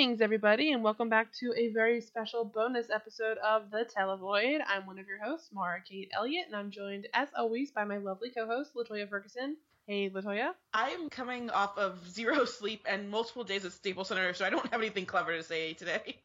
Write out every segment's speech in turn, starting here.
Greetings, everybody, and welcome back to a very special bonus episode of The Televoid. I'm one of your hosts, Mara Kate Elliott, and I'm joined, as always, by my lovely co-host, Latoya Ferguson. Hey, Latoya. I am coming off of zero sleep and multiple days at Staples Center, so I don't have anything clever to say today.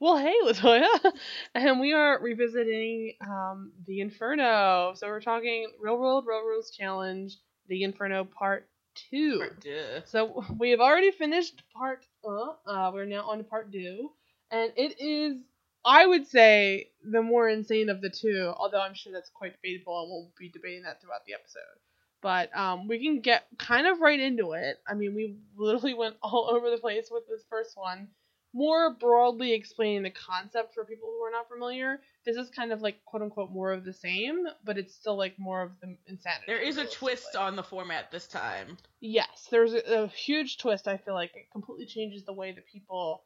Well, hey, Latoya, and we are revisiting um, the Inferno. So we're talking Real World real Road Rules Challenge, the Inferno Part Two. Duh. So we have already finished part uh, uh we're now on to part two. And it is I would say the more insane of the two, although I'm sure that's quite debatable and we'll be debating that throughout the episode. But um we can get kind of right into it. I mean we literally went all over the place with this first one. More broadly explaining the concept for people who are not familiar. This is kind of like quote unquote more of the same, but it's still like more of the insanity. There is a twist on the format this time. Yes, there's a, a huge twist. I feel like it completely changes the way that people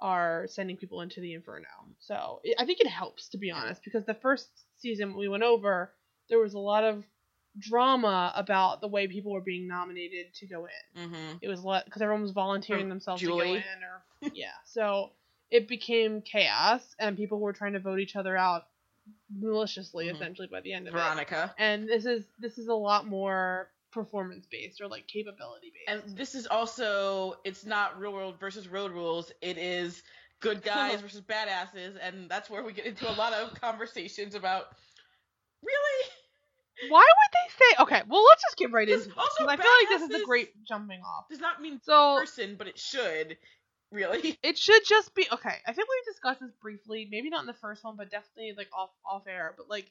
are sending people into the inferno. So it, I think it helps to be honest, because the first season we went over, there was a lot of drama about the way people were being nominated to go in. Mm-hmm. It was because everyone was volunteering themselves to go in, or yeah. So it became chaos, and people were trying to vote each other out maliciously, Mhm. essentially by the end of it Veronica. and this is this is a lot more performance based or like capability based. And this is also, it's not real world versus road rules. It is good guys versus badasses, and that's where we get into a lot of conversations about. Really? Why would they say? Okay, well let's just get right Because into it. also 'cause I feel like this is a great jumping off. Does not mean So person, but it should. Really? it should just be okay. I think we discussed this briefly, maybe not in the first one, but definitely like off off air. But like,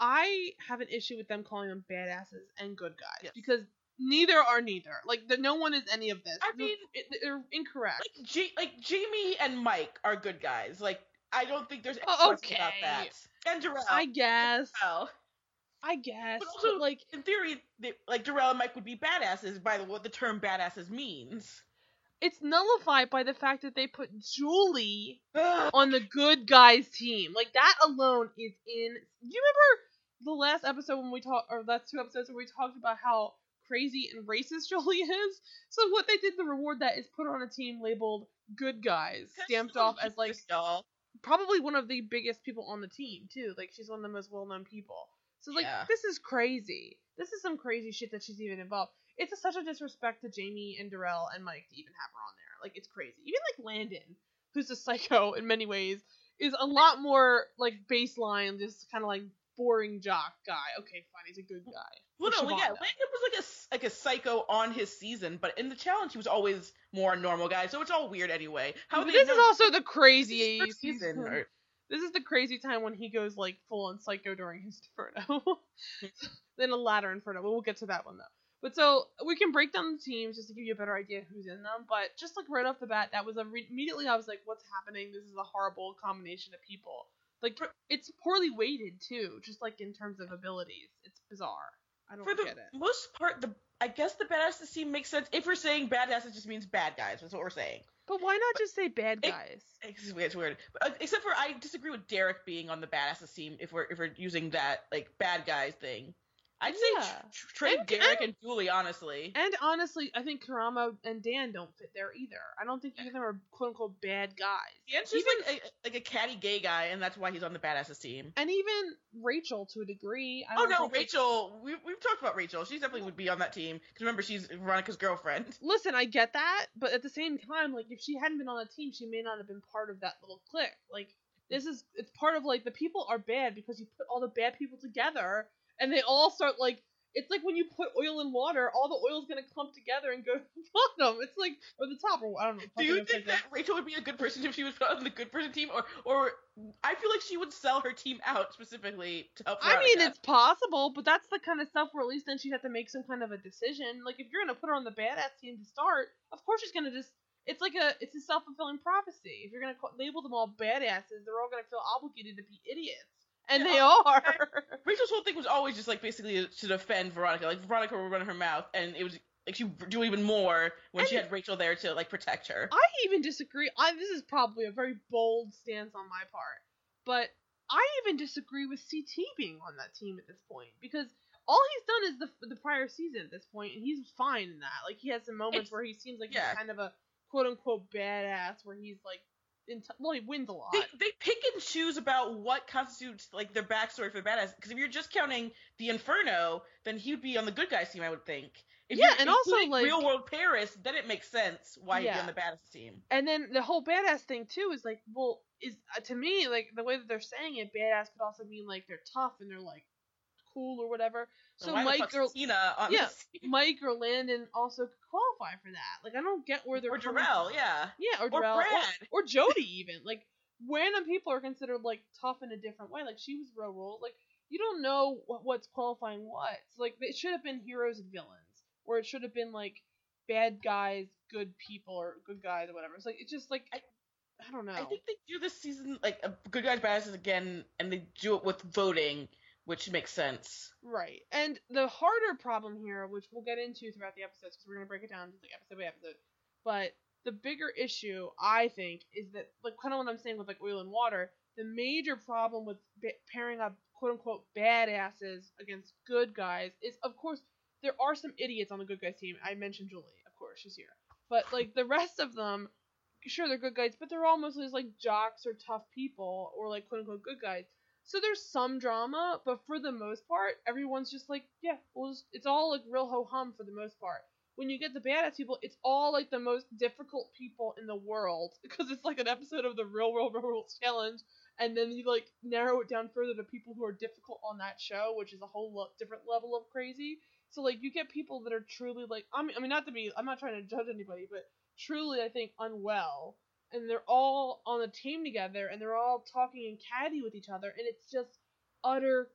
I have an issue with them calling them badasses and good guys Yes. because neither are neither. Like, the, no one is any of this. I They're- mean- it, they're incorrect. like J- like Jamie and Mike are good guys. Like I don't think there's any question about that. And Darrell. I guess. well, I guess. But also- but like. in theory, they, like Darrell and Mike would be badasses by the, what the term badasses means. It's nullified by the fact that they put Julie on the good guys team. Like that alone is in. Do you remember the last episode when we talked, or last two episodes where we talked about how crazy and racist Julie is? So what they did to reward that is put on a team labeled good guys, stamped off as like y'all. probably one of the biggest people on the team too. Like she's one of the most well known people. So like Yeah. this is crazy. This is some crazy shit that she's even involved. It's a, such a disrespect to Jamie and Darrell and Mike to even have her on there. Like it's crazy. Even like Landon, who's a psycho in many ways, is a lot more like baseline, just kind of like boring jock guy. Okay, fine, he's a good guy. Well, no, yeah, Landon was like a like a psycho on his season, but in the challenge he was always more a normal guy, so it's all weird anyway. How this is also the crazy first season. or- This is the crazy time when he goes like full on psycho during his inferno. then a ladder inferno. But we'll get to that one though. But so we can break down the teams just to give you a better idea who's in them. But just like right off the bat, that was a re- immediately I was like, "What's happening? This is a horrible combination of people." Like it's poorly weighted too, just like in terms of abilities. It's bizarre. I don't For the it. most part, the I guess the badasses team makes sense. If we're saying badasses, just means bad guys. That's what we're saying. But why not just say bad guys? It's weird. It's weird. But, uh, except for I disagree with Derek being on the badasses team. If we're if we're using that like bad guys thing, I'd say Yeah. tr- tr- trade And- Derek and Julie. Honestly, And honestly, I think Karamo and Dan don't fit there either. I don't think either of them are quote unquote bad guys. Dan's just like a, like a catty gay guy, and that's why he's on the badasses team. and even Rachel to a degree. I Oh no, Rachel. We we've talked about Rachel. She definitely would be on that team because remember she's Veronica's girlfriend. Listen, I get that, but at the same time, like if she hadn't been on that team, she may not have been part of that little clique. Like this is it's part of like the people are bad because you put all the bad people together and they all start like it's like when you put oil in water, all the oil's gonna clump together and go to the bottom. It's like or the top or I don't know. Do you think that Rachel would be a good person if she was put on the good person team, or or I feel like she would sell her team out specifically to help. I mean, it's possible, but that's the kind of stuff where at least then she'd have to make some kind of a decision. Like if you're gonna put her on the badass team to start, of course she's gonna just. It's like a it's a self fulfilling prophecy. If you're gonna label them all badasses, they're all gonna feel obligated to be idiots, and they are. Rachel's whole thing was always just like basically to defend Veronica. Like Veronica would run her mouth, and it was like she would do even more when she had Rachel there to like protect her. I even disagree. I this is probably a very bold stance on my part, but I even disagree with CT being on that team at this point because all he's done is the the prior season at this point, and he's fine in that. Like he has some moments It's- where he seems like yeah. he's kind of a quote unquote badass where he's like in t- well he wins a lot. They, they pick and choose about what constitutes like their backstory for the badass. Because if you're just counting the Inferno, then he would be on the good guys team, I would think. If Yeah, and also, like- real world Paris, then it makes sense why he'd be on the badass team. And then the whole badass thing too is like, well, is uh, to me like the way that they're saying it, badass could also mean like they're tough and they're like cool or whatever. So Mike or Tina on yeah. Mike or Landon also could qualify for that. Like I don't get where they're or from. yeah. yeah, or Or Darrell, Brad. or, or Jody even. Like random people are considered like tough in a different way. Like she was road rules. Like you don't know what, what's qualifying what. Like it should have been heroes and villains, or it should have been like bad guys, good people, or good guys or whatever. It's like it's just like I, I don't know. I think they do this season like good guys bad badasses again, and they do it with voting, which makes sense. Right. And the harder problem here, which we'll get into throughout the episodes, because we're going to break it down like episode by episode, but the bigger issue, I think, is that, like, kind of what I'm saying with, like, oil and water, the major problem with ba- pairing up, quote unquote, badasses against good guys is, of course, there are some idiots on the good guys team. I mentioned Julie, of course, she's here. But, like, the rest of them, sure, they're good guys, but they're all mostly just, like, jocks or tough people, or, like, quote unquote, good guys. So there's some drama, but for the most part, everyone's just like, yeah, we'll just, it's all like real ho hum for the most part. When you get the badass people, it's all like the most difficult people in the world because it's like an episode of the Real World Road Rules Challenge, and then you like narrow it down further to people who are difficult on that show, which is a whole lo- different level of crazy. So like you get people that are truly like, I mean, I mean not to be, I'm not trying to judge anybody, but truly I think unwell and they're all on a team together and they're all talking and catty with each other and it's just utter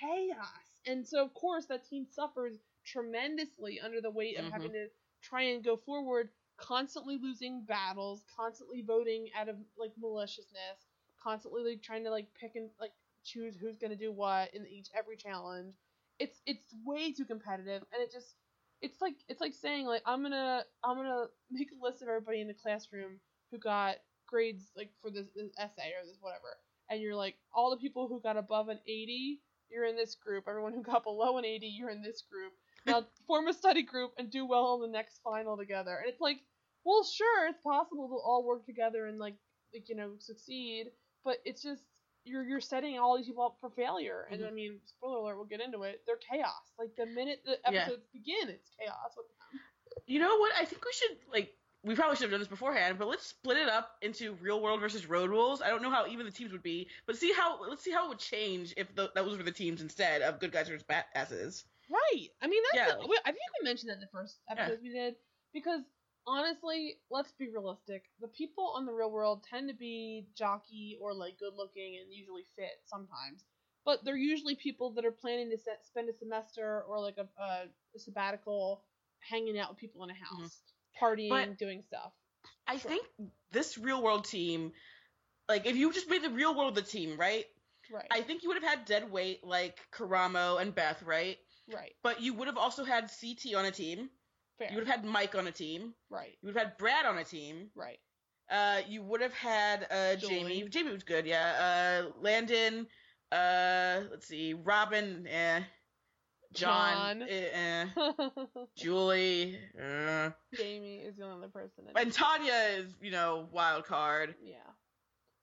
chaos and so of course that team suffers tremendously under the weight of Mhm. having to try and go forward constantly losing battles constantly voting out of like maliciousness constantly like trying to like pick and like choose who's going to do what in each every challenge it's it's way too competitive and it just it's like it's like saying like i'm gonna i'm gonna make a list of everybody in the classroom who got grades like for this, this essay or this whatever, and you're like all the people who got above an 80, you're in this group. Everyone who got below an 80, you're in this group. Now form a study group and do well on the next final together. And it's like, well, sure, it's possible to all work together and like like you know succeed, but it's just you're you're setting all these people up for failure. And Mhm. I mean, spoiler alert, we'll get into it. They're chaos. Like the minute the Yeah. episodes begin, it's chaos. You know what? I think we should like we probably should have done this beforehand, but let's split it up into real world versus road rules. I don't know how even the teams would be, but see how let's see how it would change if the, those were the teams instead of good guys versus badasses. Right. I mean, that's Yeah, we- I think we mentioned that in the first episode we did because honestly, let's be realistic. The people on the real world tend to be jockey or like good looking and usually fit sometimes, but they're usually people that are planning to set, spend a semester or like a, a, a sabbatical hanging out with people in a mm-hmm. house, partying, But- doing stuff. I Sure. think this real world team, like if you just made the real world the team, right? Right. I think you would have had dead weight like Karamo and Beth, right? right. But you would have also had CT on a team. Fair. You would have had Mike on a team. right. You would have had Brad on a team. Right. Uh, you would have had uh, Jamie. Jamie was good, yeah. Uh, Landon. Uh, let's see. Robin. Eh. John. John. Eh, eh. Julie. Uh. Jamie is the only other person. And Tanya is, you know, wild card. yeah.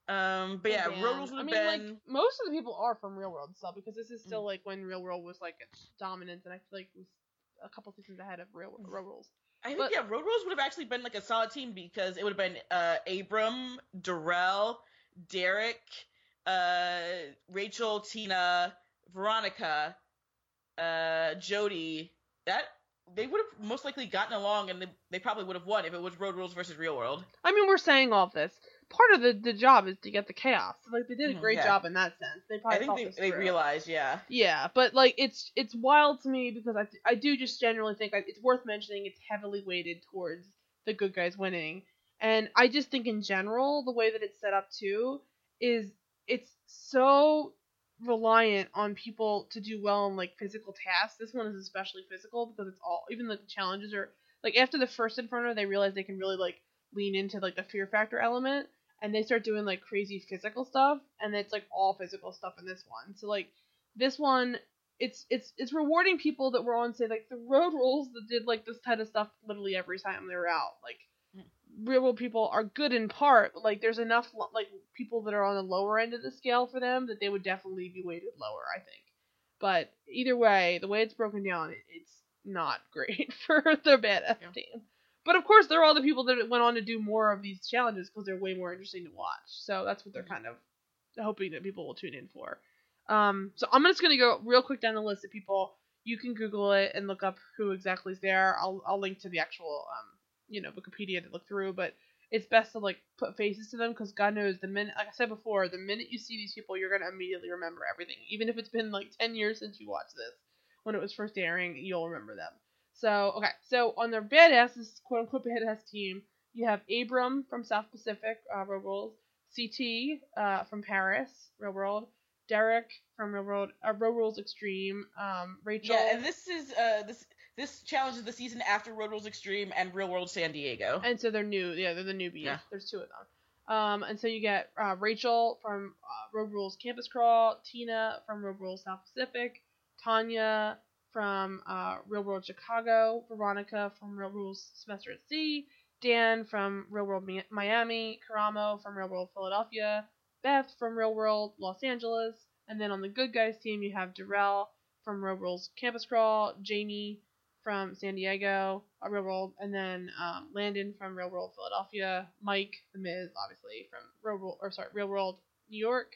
Um, but yeah, Dan. Road Rules would I mean, been. like most of the people are from Real World still because this is Mm. still like when Real World was like its dominance, and I feel like it was a couple seasons ahead of Real Road Rules. I think but- yeah, Road Rules would have actually been like a solid team because it would have been uh Abram, Darrell, Derek, uh Rachel, Tina, Veronica, uh Jody. That they would have most likely gotten along and they, they probably would have won if it was Road Rules versus Real World. I mean, we're saying all of this. Part of the, the job is to get the chaos. Like they did a Mhm, great yeah. job in that sense. They probably I think they, they realized, yeah. Yeah, but like it's it's wild to me because I I do just generally think I, it's worth mentioning it's heavily weighted towards the good guys winning, and I just think in general the way that it's set up too is it's so reliant on people to do well in like physical tasks. This one is especially physical because it's all even the challenges are like after the first Inferno they realize they can really like lean into like the fear factor element and they start doing like crazy physical stuff and it's like all physical stuff in this one. So like this one it's it's it's rewarding people that were on say like the road rules that did like this kind of stuff literally every time they were out like hmm. real world people are good in part, but like there's enough like people that are on the lower end of the scale for them that they would definitely be weighted lower, I think. But either way, the way it's broken down, it's not great for the badass Yeah. team. But of course, they're all the people that went on to do more of these challenges because they're way more interesting to watch. So that's what they're Mhm. kind of hoping that people will tune in for. Um, so I'm just gonna go real quick down the list of people. You can Google it and look up who exactly is there. I'll I'll link to the actual um you know Wikipedia to look through, but it's best to like put faces to them because God knows the minute, like I said before, the minute you see these people, you're gonna immediately remember everything, even if it's been like ten years since you watched this. When it was first airing, you'll remember them. So okay, so on their badasses, quote unquote badass team, you have Abram from South Pacific, uh, Real World, CT uh, from Paris, Real World, Derek from Real World, uh, Road Rules Extreme, um, Rachel. Yeah, and this is uh this this challenge is the season after Road Rules Extreme and Real World San Diego. And so they're new. Yeah, they're the newbies. Yeah. There's two of them. Um, and so you get uh, Rachel from uh, Road Rules Campus Crawl, Tina from Road Rules South Pacific, Tanya from uh, Real World Chicago, Veronica from Road Rules Semester at Sea, Dan from Real World Miami, Karamo from Real World Philadelphia, Beth from Real World Los Angeles, and then on the Good Guys team you have Darrell from Road Rules Campus Crawl, Jamie from San Diego, uh, Real World, and then um, Landon from Real World Philadelphia, Mike the Miz obviously from Real World or sorry Real World New York,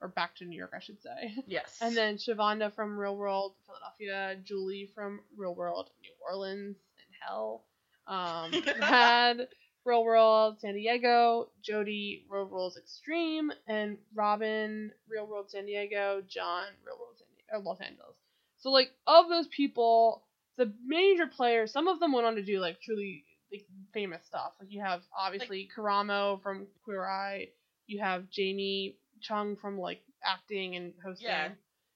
or back to New York I should say, Yes. and then Shavonda from Real World Philadelphia, Julie from Real World New Orleans and Hell, um, had Real World San Diego, Jody Road Rules Extreme, and Robin Real World San Diego, John Real World San Diego, Los Angeles. So like of those people, the major players, some of them went on to do like truly like, famous stuff. Like you have obviously Karamo from Queer Eye, you have Jamie Chung from like acting and hosting. Yeah.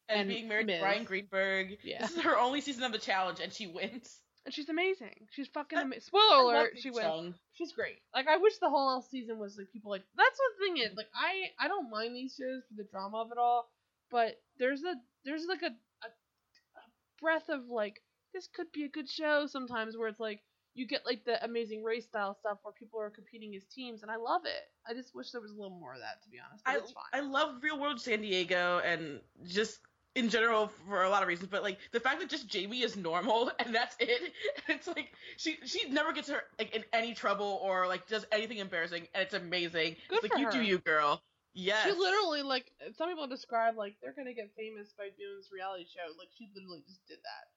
and, and being married Miz. to Bryan Greenberg. Yeah. This is her only season of the challenge, and she wins. And she's amazing. She's fucking amazing. Spoiler alert, she wins. Chung. She's great. Like I wish the whole season was like people like that's what the thing is. Like I I don't mind these shows for the drama of it all, but there's a there's like a a, a breath of like this could be a good show sometimes where it's like you get like the amazing race style stuff where people are competing as teams and I love it. I just wish there was a little more of that to be honest. But I it's fine. I love Real World San Diego and just in general for a lot of reasons, but like the fact that just Jamie is normal and that's it. It's like she she never gets her like in any trouble or like does anything embarrassing, and it's amazing. Good it's like for you do you, girl. Yes. She literally like some people describe like they're gonna get famous by doing this reality show. Like she literally just did that.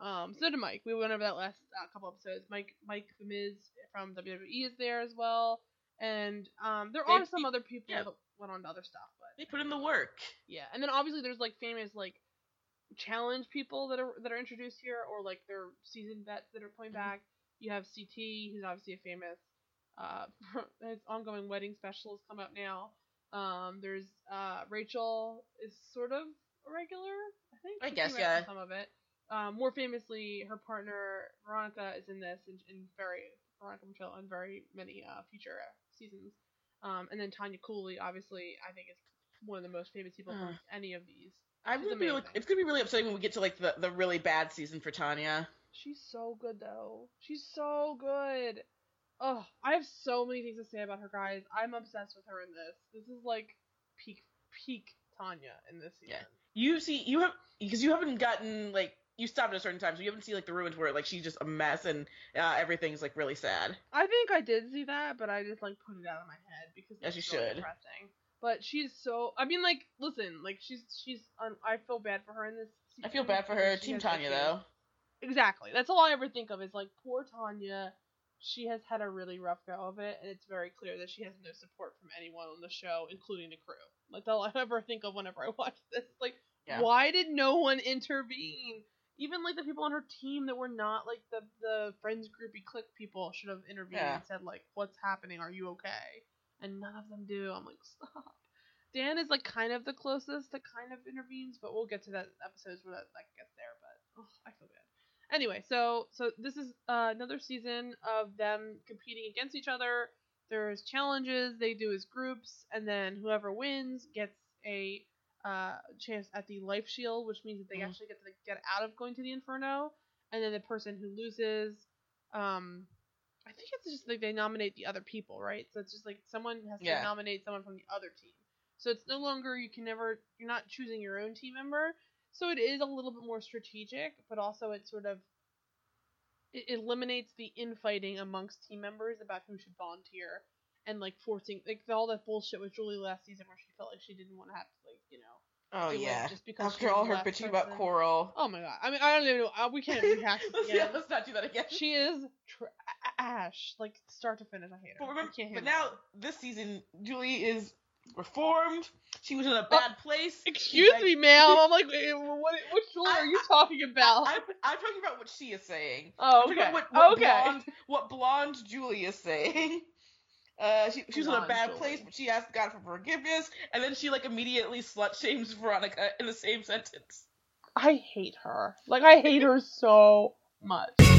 Um, so did Mike. We went over that last uh, couple episodes. Mike, Mike the Miz from WWE is there as well, and um, there They- are some other people yeah. that went on to other stuff, but They put in the work. yeah. And then obviously there's like famous like challenge people that are that are introduced here, or like their season vets that are playing Mhm. back. You have CT, who's obviously a famous. Uh, his ongoing wedding special has come out now. Um, there's uh, Rachel is sort of a regular, I think. I guess, came out in yeah. Some of it. Um, more famously, her partner Veronica is in this in, in very Veronica Michelle in very many uh, future uh, seasons. Um, and then Tanya Cooley, obviously, I think is one of the most famous people from Ugh. any of these. I'm gonna be amazing. it's gonna be really upsetting when we get to like the, the really bad season for Tanya. She's so good though. She's so good. Oh, I have so many things to say about her, guys. I'm obsessed with her in this. This is like peak peak Tanya in this season. Yeah. You see, you have because you haven't gotten like you stopped at a certain time, so you haven't seen like the ruins where like she's just a mess and uh, everything's like really sad. I think I did see that, but I just like put it out of my head because it's you so should. depressing. But she's so. I mean, like, listen, like she's she's. Un, I feel bad for her in this. I feel bad for her. she Team Tanya though. Exactly. That's all I ever think of is like poor Tanya. She has had a really rough go of it, and it's very clear that she has no support from anyone on the show, including the crew. Like that's all I ever think of whenever I watch this. Like, Yeah. why did no one intervene? Even like the people on her team that were not like the the friends groupie click people should have intervened Yeah. and said like, "What's happening? Are you okay?" And none of them do. I'm like, stop. Dan is like kind of the closest that kind of intervenes, but we'll get to that episodes where that, that gets there. But oh, I feel bad. Anyway, so so this is uh, another season of them competing against each other. There's challenges they do as groups, and then whoever wins gets a uh, chance at the life shield, which means that they Mhm. actually get to get out of going to the inferno. And then the person who loses, um, I think it's just like they nominate the other people, right? So it's just like someone has to Yeah. nominate someone from the other team. So it's no longer you can never you're not choosing your own team member. So it is a little bit more strategic, but also it sort of it eliminates the infighting amongst team members about who should volunteer and like forcing like all that bullshit with Julie last season where she felt like she didn't want to have to like you know Oh yeah. just because After all her bitching about. Coral. Oh my god! I mean, I don't even know. Uh, we can't rehash this again. yeah, let's not do that again. She is trash, like start to finish. I hate her. But, remember, can't but now her. this season, Julie is reformed. She was in a bad place. Oh, Excuse like- me, ma'am. I'm like, eh, what? Which Julie I- are you talking about? I'm, I'm talking about what she is saying. oh, okay. what, what okay. blonde, what blonde Julie is saying. Uh, she, she was in a bad Julie. place, but she asked God for forgiveness, and then she like immediately slut shames Veronica in the same sentence. I hate her. Like, I hate her so much.